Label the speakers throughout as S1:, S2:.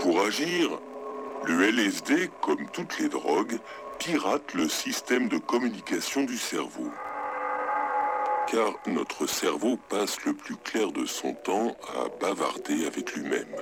S1: Pour agir, le LSD, comme toutes les drogues, pirate le système de communication du cerveau. Car notre cerveau passe le plus clair de son temps à bavarder avec lui-même.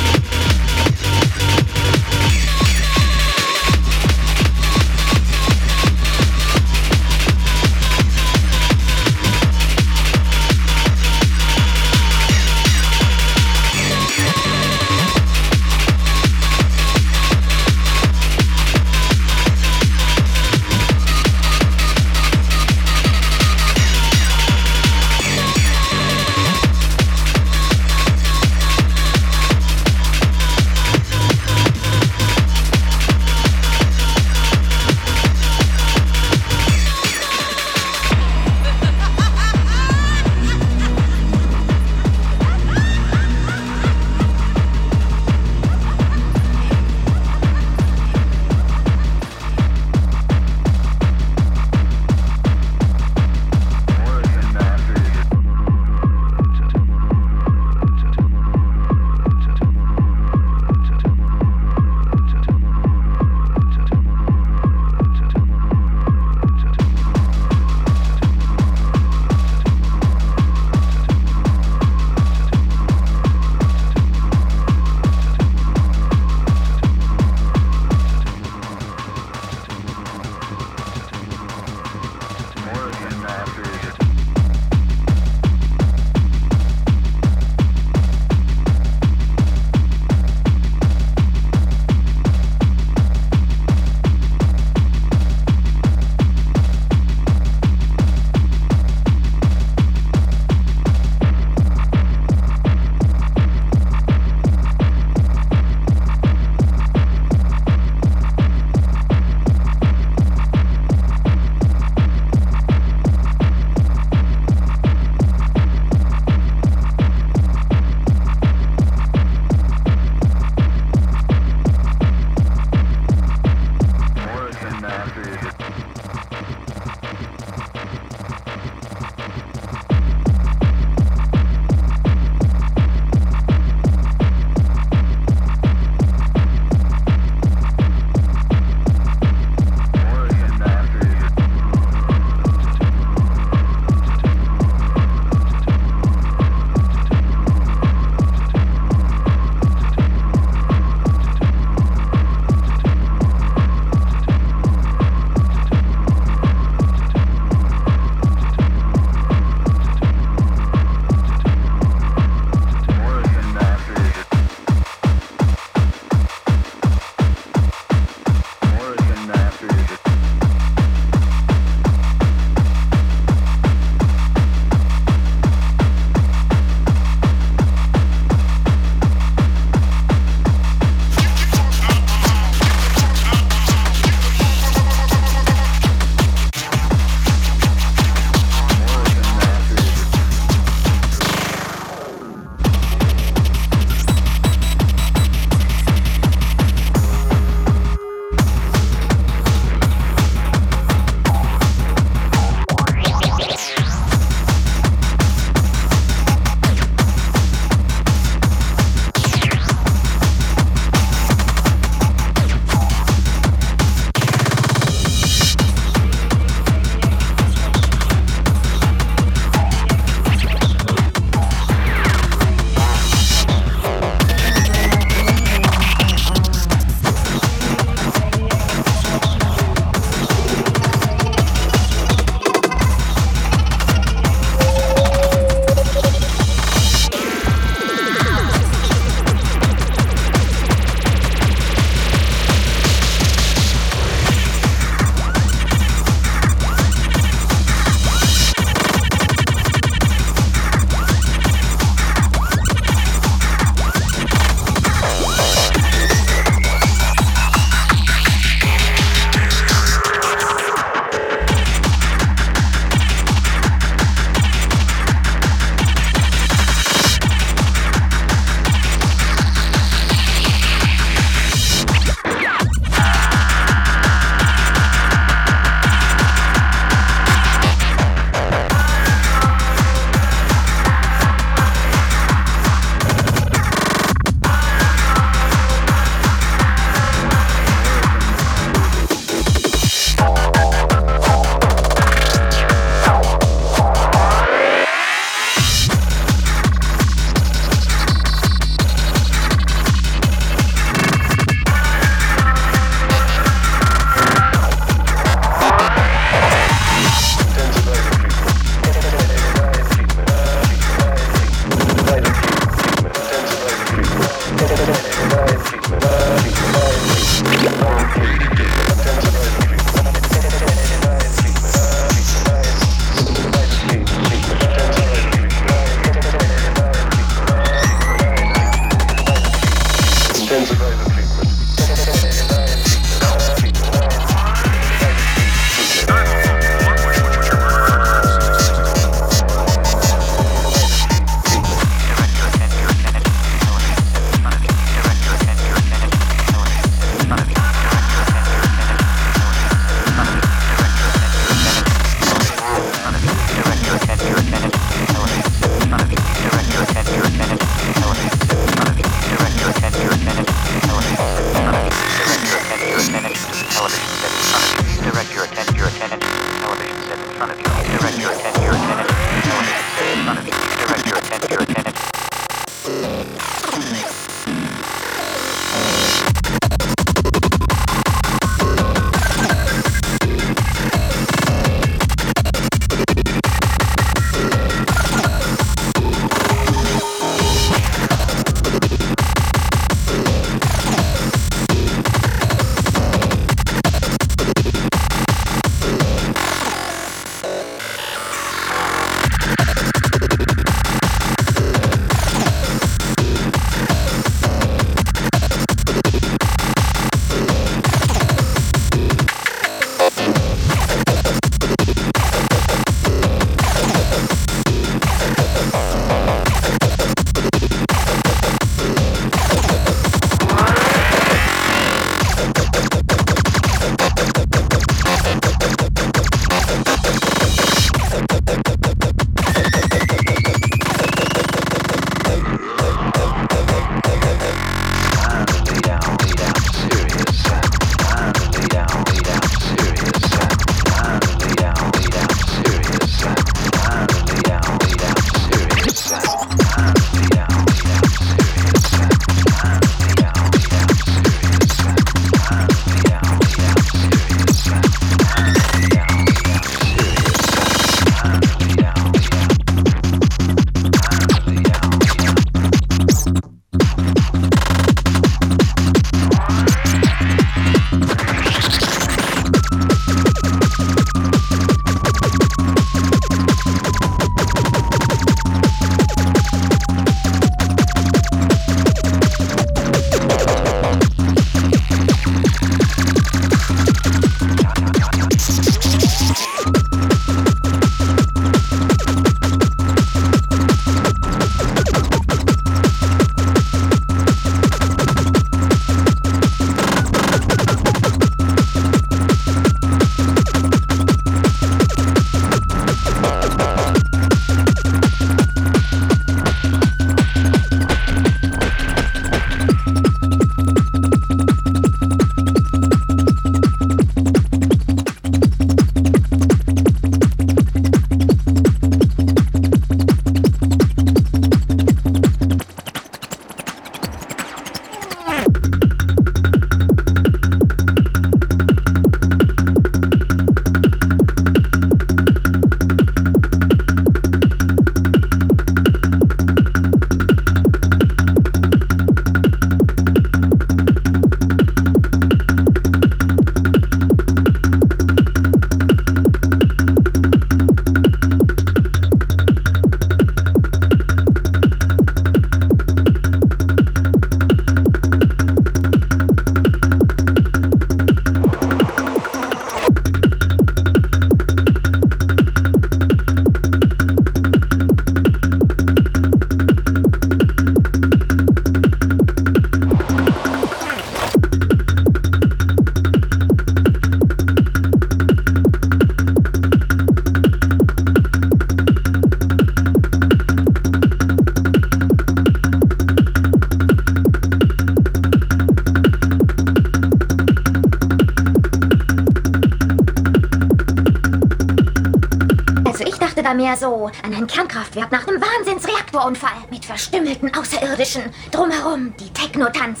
S2: Mehr so an ein Kernkraftwerk nach einem Wahnsinnsreaktorunfall mit verstümmelten Außerirdischen. Drumherum die Techno-Tanz.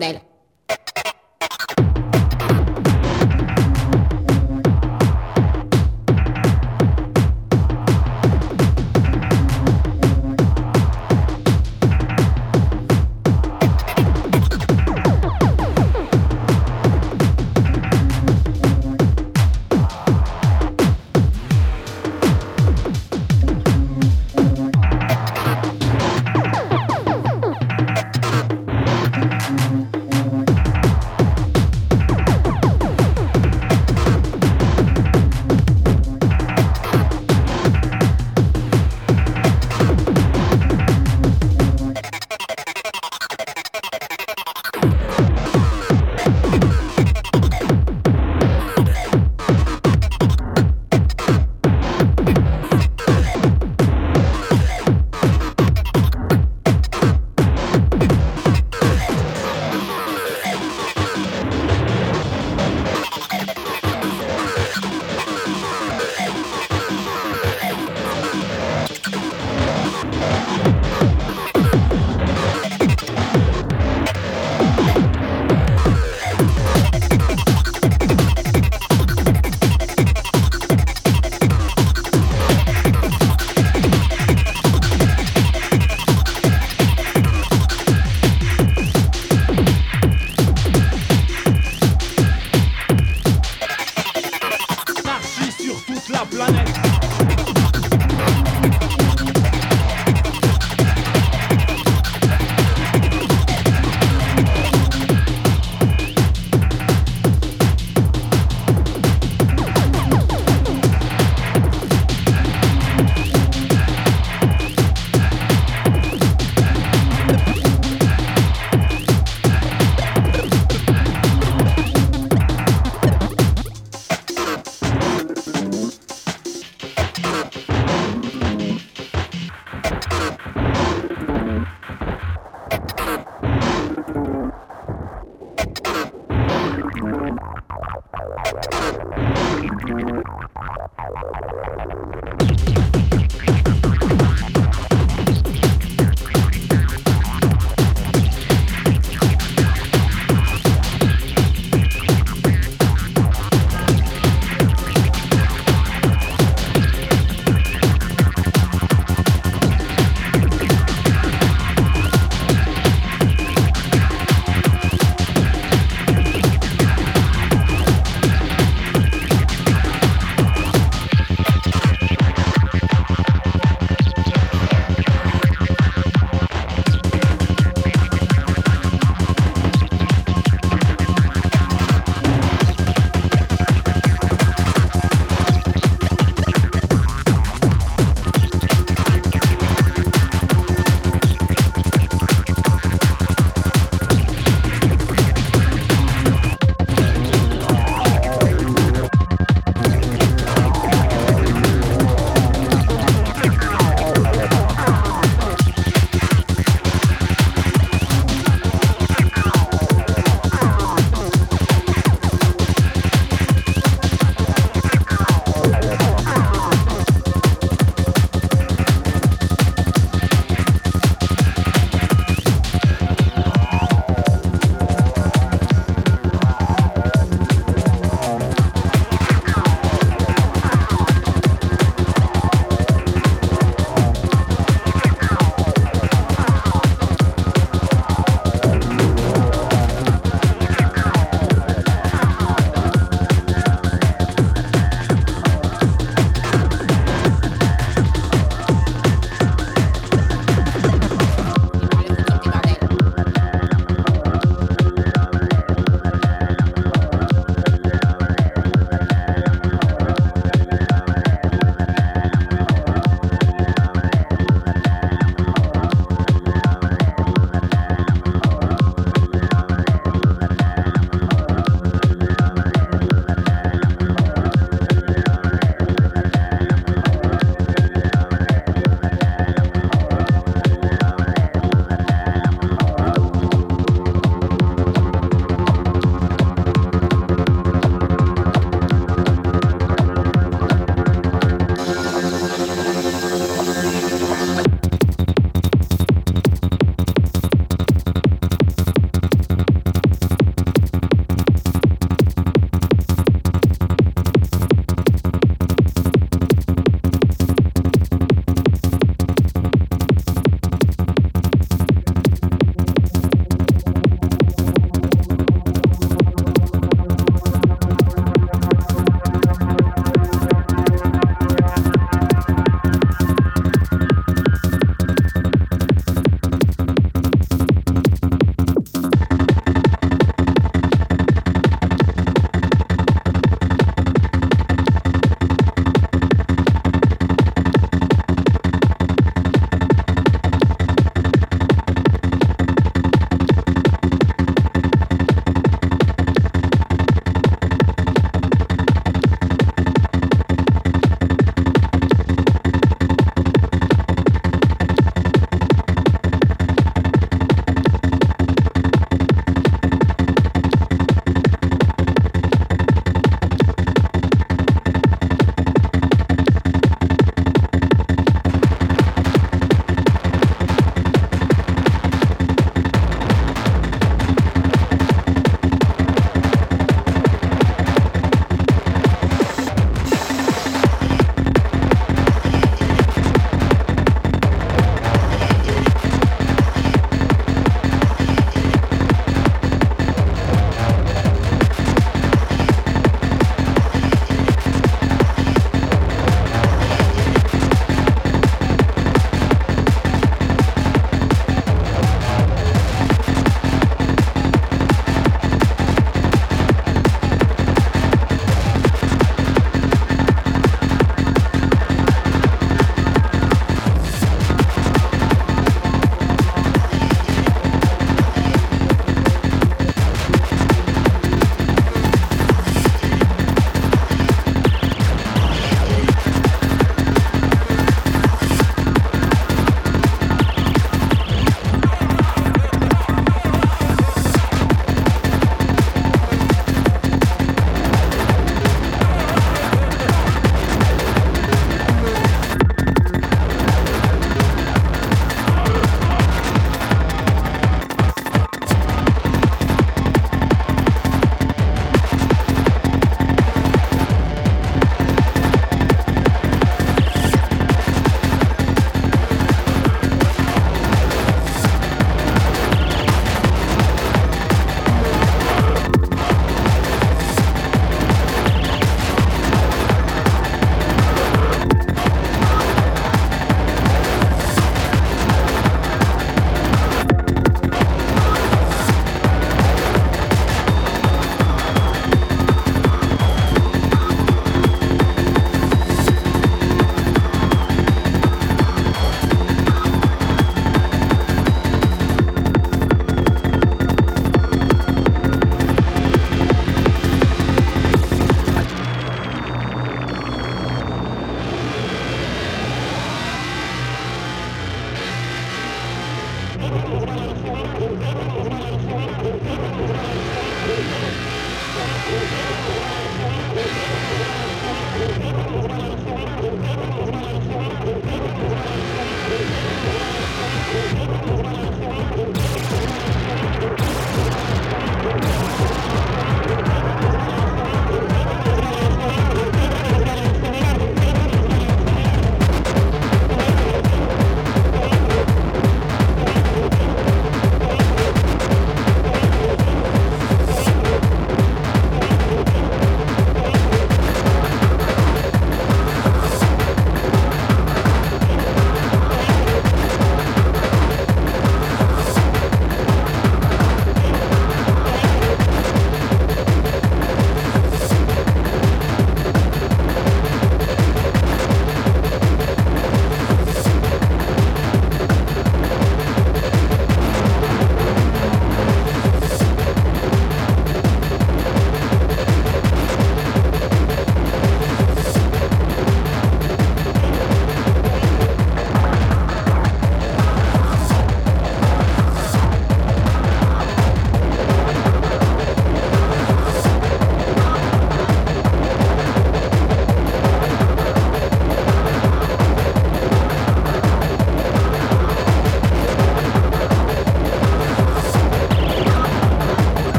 S3: Bordel.